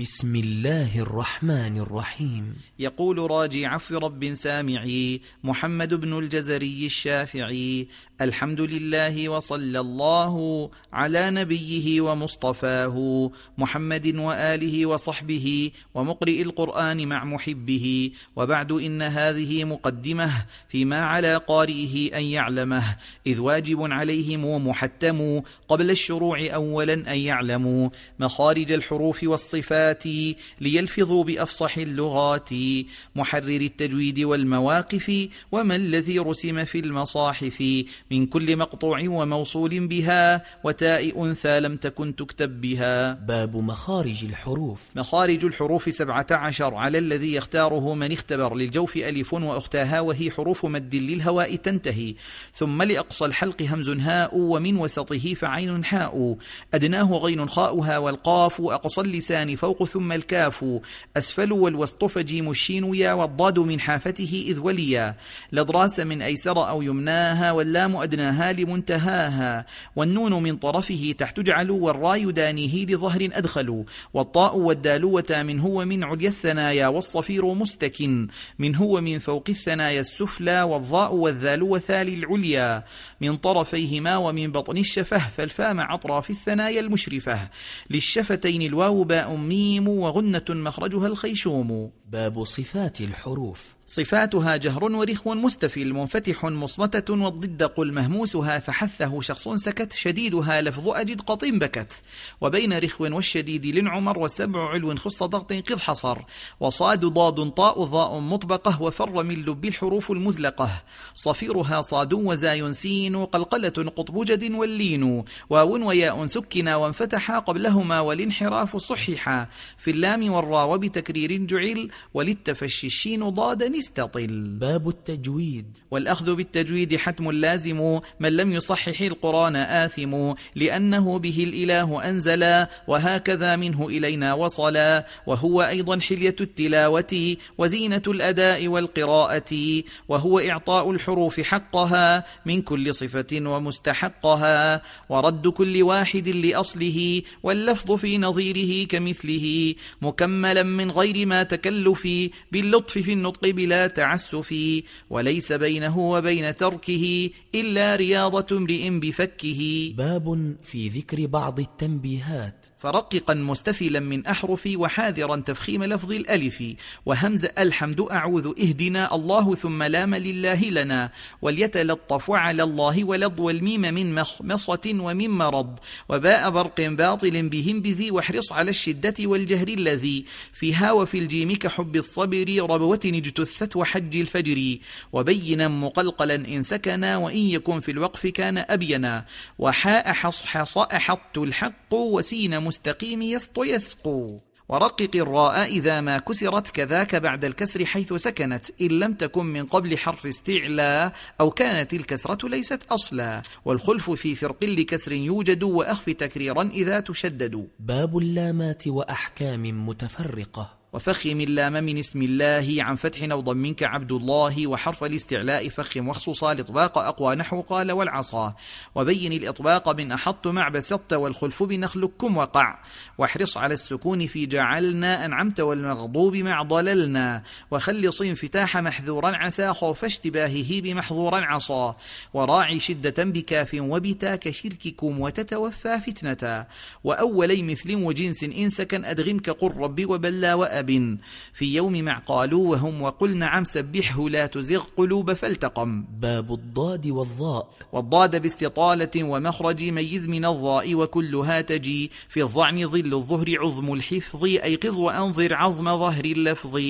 بسم الله الرحمن الرحيم. يقول راجي عفو رب سامعي محمد بن الجزري الشافعي الحمد لله وصلى الله على نبيه ومصطفاه محمد وآله وصحبه ومقرئ القرآن مع محبه. وبعد إن هذه مقدمة فيما على قارئه أن يعلمه إذ واجب عليهم ومحتم قبل الشروع اولا أن يعلموا مخارج الحروف والصفات ليلفظوا بأفصح اللغات. محرر التجويد والمواقف وما الذي رسم في المصاحف. من كل مقطوع وموصول بها وتاء أنثى لم تكن تكتب بها. باب مخارج الحروف. مخارج الحروف سبعة عشر. على الذي يختاره من اختبر. للجوف ألف وأختاها وهي حروف مد للهواء تنتهي. ثم لأقصى الحلق همز هاء ومن وسطه فعين حاء. أدناه غين خاؤها والقاف أقصى اللسان فوق ثم الكاف. أسفل والوسط فجيم الشين يا والضاد من حافته إذ وليا. لضراس من أيسر أو يمناها واللام أدناها لمنتهاها. والنون من طرفه تحت جعل والراي دانيه لظهر أدخل. والطاء والدال وتا من هو من عليا الثنايا والصفير مستكن. من هو من فوق الثنايا السفلى والظاء والذال وثال العليا من طرفيهما ومن بطن الشفه فالفاء مع أطراف الثنايا المشرفة. للشفتين الواو باء ميم وغنة مخرجها الخيشوم. باب صفات الحروف. صفاتها جهر ورخو مستفل منفتح مصمتة والضد قل مهموسها فحثه شخص سكت شديدها لفظ أجد قط بكت. وبين رخو والشديد لنعمر والسبع علو خص ضغط قذ حصر. وصاد ضاد طاء ضاء مطبقة وفر من لب الحروف المزلقة. صفيرها صاد وزاي سين قلقلة قطب جد واللين. واو وياء سكنا وانفتحا قبلهما والانحراف صححا في اللام والراء وبتكرير جعل وللتفشي الشين ضادا استطل باب التجويد. والأخذ بالتجويد حتم لازم من لم يصحح القرآن آثم لأنه به الإله أنزلا وهكذا منه إلينا وصلا وهو أيضا حلية التلاوة وزينة الأداء والقراءة وهو إعطاء الحروف حقها من كل صفة ومستحقها ورد كل واحد لأصله واللفظ في نظيره كمثله مكملا من غير ما تكلف باللطف في النطق بلا تعسف وليس بينه وبين تركه إلا رياضة امرئ بفكه. باب في ذكر بعض التنبيهات. فرققا مستفلا من أحرف وحاذرا تفخيم لفظ الألف. وهمز الحمد أعوذ اهدنا الله ثم لام لله لنا. وليتلطف على الله ولض والميم من مخمصة ومن مرض. وباء برق باطل بهم بذي واحرص على الشدة والجهر الذي. فيها وفي الجيم كحب الصبر ربوة اجتثت وحج الفجر وبينا مقلقلا إن سكنا وإن يكن في الوقف كان أبينا. وحاء حصحص أحط الحق وسين مستقيم يسط يسقو ورقق الراء إذا ما كسرت كذاك بعد الكسر حيث سكنت إن لم تكن من قبل حرف استعلاء أو كانت الكسرة ليست أصلا. والخلف في فرق لكسر يوجد وأخف تكريرا إذا تشدد. باب اللامات وأحكام متفرقة. وفخم اللام من اسم الله عن فتح أو ضم كعبد الله وحرف الاستعلاء فخم واخصصا الإطباق أقوى نحو قال والعصا. وبين الإطباق من أحط مع بسطت والخلف بنخلكم وقع. واحرص على السكون في جعلنا أنعمت والمغضوب مع ضللنا. وخلص انفتاح محذورا عسى خوف اشتباهه بمحظورا عصا. وراعي شدة بكاف وبتا كشرككم وتتوفى فتنة. وأولي مثل وجنس إن سكن أدغم كقل رب وبلا وأب أب في يوم مع قالوا وهم وقل نعم سبحه لا تزغ قلوب فالتقم. باب الضاد والظاء والضاد باستطالة ومخرج ميز من الضاء وكلها تجي. في الظعن ظل الظهر عظم الحفظ أيقظ وأنظر عظم ظهر اللفظ.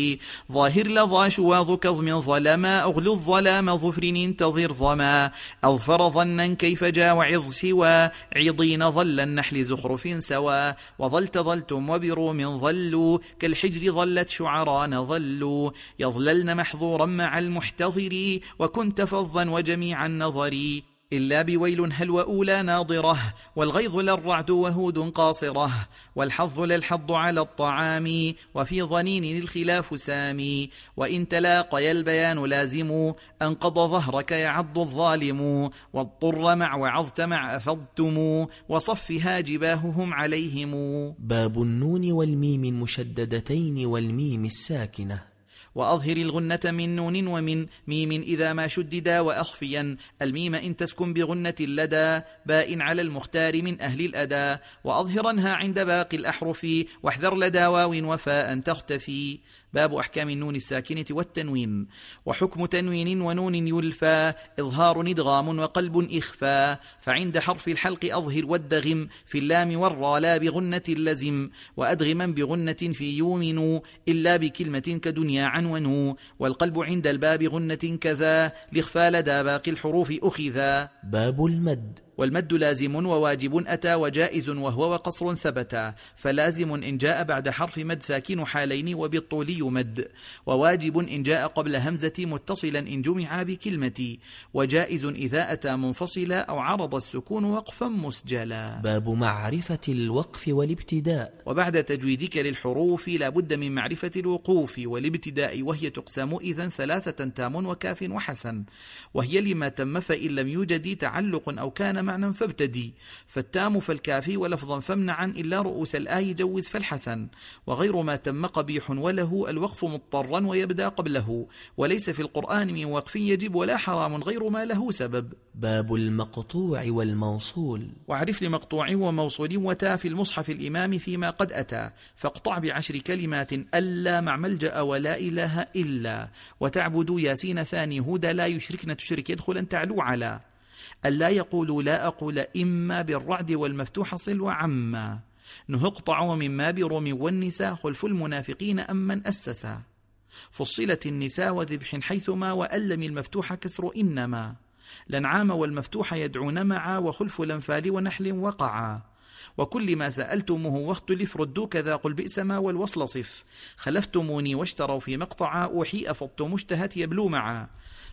ظاهر لظى شواظ كظم ظلما أغل الظلام ظفر انتظر ظما. أظفر ظنا كيف جا وعظ سوى عضين ظل النحل زخرف سوى. وظلت ظلتم وبروم ظلوا كالحجر ظلت شعراء ظلوا يظللن محظورا مع المحتضر وكنت فظا وجميع النظر. إلا بويل هل وأولى ناضرة والغيظ للرعد وهود قاصرة والحظ للحظ على الطعام وفي ظنين الخلاف سامي. وإن تلاقي البيان لازم أنقض ظهرك يعض الظالم. واضطر مع وعظت مع أفضتم وصفها جباههم عليهم. باب النون والميم المشددتين والميم الساكنة. وأظهر الغنة من نون ومن ميم إذا ما شددا وأخفيا. الميم إن تسكن بغنة لدى باء على المختار من أهل الأدى. وأظهرنها عند باقي الأحرف واحذر لدى واو وفاء تختفي. باب أحكام النون الساكنة والتنوين وحكم تنوين ونون يلفى إظهار ندغام وقلب إخفى فعند حرف الحلق أظهر والدغم في اللام والرا لا بغنة لزم وأدغما بغنة في يومن إلا بكلمة كدنيا عنون والقلب عند الباب غنة كذا لإخفى لدى باقي الحروف أخذا. باب المد. والمد لازم وواجب أتى وجائز وهو وقصر ثبتا فلازم إن جاء بعد حرف مد ساكن حالين وبالطول يمد وواجب إن جاء قبل همزة متصلا إن جمع بكلمة وجائز إذا أتى منفصلا أو عرض السكون وقفا مسجلا. باب معرفة الوقف والابتداء. وبعد تجويدك للحروف لا بد من معرفة الوقوف والابتداء وهي تقسم إذا ثلاثة تام وكاف وحسن وهي لما تم فإن لم يوجد تعلق أو كان معنى فابتدي. فالتام فالكافي ولفظا فامنعا إلا رؤوس الآي جوز فالحسن. وغير ما تم قبيح وله الوقف مضطرا ويبدأ قبله. وليس في القرآن من وقف يجب ولا حرام غير ما له سبب. باب المقطوع والموصول. واعرف لمقطوع وموصول وتا في المصحف الإمام فيما قد أتى. فاقطع بعشر كلمات ألا مع ملجأ ولا إله إلا. وتعبد ياسين ثاني هدى لا يشركن تشرك يدخلا تعلو على. ألا يقولوا لا أقول إما بالرعد والمفتوح صل وعما. نهقطع مما برم والنساء خلف المنافقين أم من أسسا فصلت النساء وذبح حيثما وألم المفتوح كسر إنما. لنعام والمفتوح يدعون معا وخلف الأنفال ونحل وقعا. وكل ما سألتموه واختلف ردوا كذا قل بئس ما والوصل صف. خلفتموني واشتروا في مقطعا أوحي أفضتم اشتهت يبلو معا.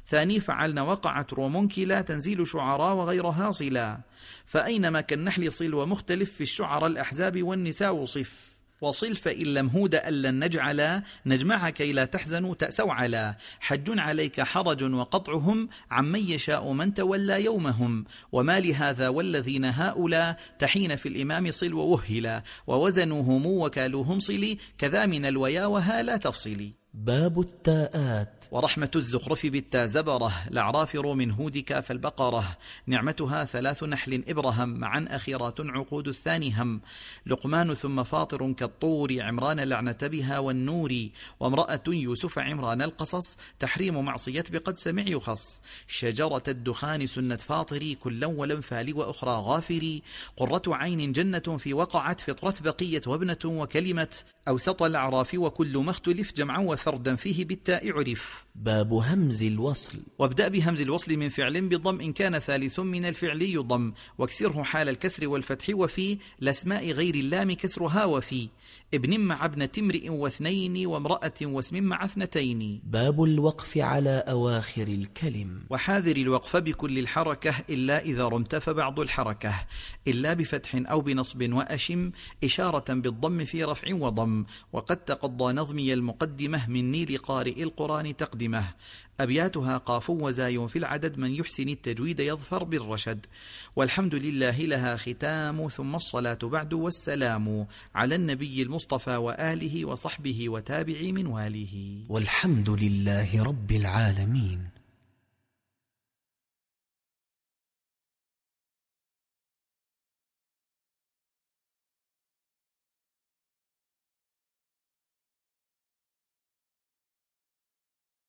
ثاني فعلن وقعت رومنكلا تنزيل شعراء وغيرها صلا فأينما كالنحل صل ومختلف في الشعراء الأحزاب والنساء صف. وصل فإن لم هود أن نجعل نجمع كي لا تحزنوا تأسوا على. حج عليك حرج وقطعهم عمن يشاء من تولى يومهم. وما لهذا والذين هؤلاء تحين في الإمام صل ووهلا. ووزنوهم وكالوهم صلي كذا من الويا وها لا تفصلي. باب التاءات. ورحمة الزخرف بالتا زبرة الأعراف من هودك فالبقرة نعمتها ثلاث نحل إبرهم معا أخيرات عقود الثاني هم. لقمان ثم فاطر كالطور عمران لعنة بها والنور. وامرأة يوسف عمران القصص تحريم معصية بقد سمع يخص. شجرة الدخان سنة فاطري كلا ولنفال وأخرى غافري. قرة عين جنة في وقعت فطرة بقية وابنة وكلمة. أوسط الأعراف وكل ما اختلف جمعا وفردا فيه بالتاء عرف. باب همز الوصل. وابدأ بهمز الوصل من فعل بضم إن كان ثالث من الفعل يضم. واكسره حال الكسر والفتح وفي الأسماء غير اللام كسرها وفي. ابن مع ابنة امرئ واثنين وامرأة واسم مع اثنتين. باب الوقف على أواخر الكلم. وحاذر الوقف بكل الحركة إلا إذا رمت فبعض الحركة. إلا بفتح أو بنصب وأشم إشارة بالضم في رفع وضم. وقد تقضى نظمي المقدمة من نيل قارئ القرآن تقدمه. أبياتها قاف وزاي في العدد من يحسن التجويد يظفر بالرشد. والحمد لله لها ختام ثم الصلاة بعد والسلام على النبي المصطفى وآله وصحبه وتابع من واله والحمد لله رب العالمين.